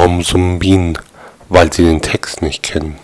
Warum summen Bienen? Weil sie den Text nicht kennen.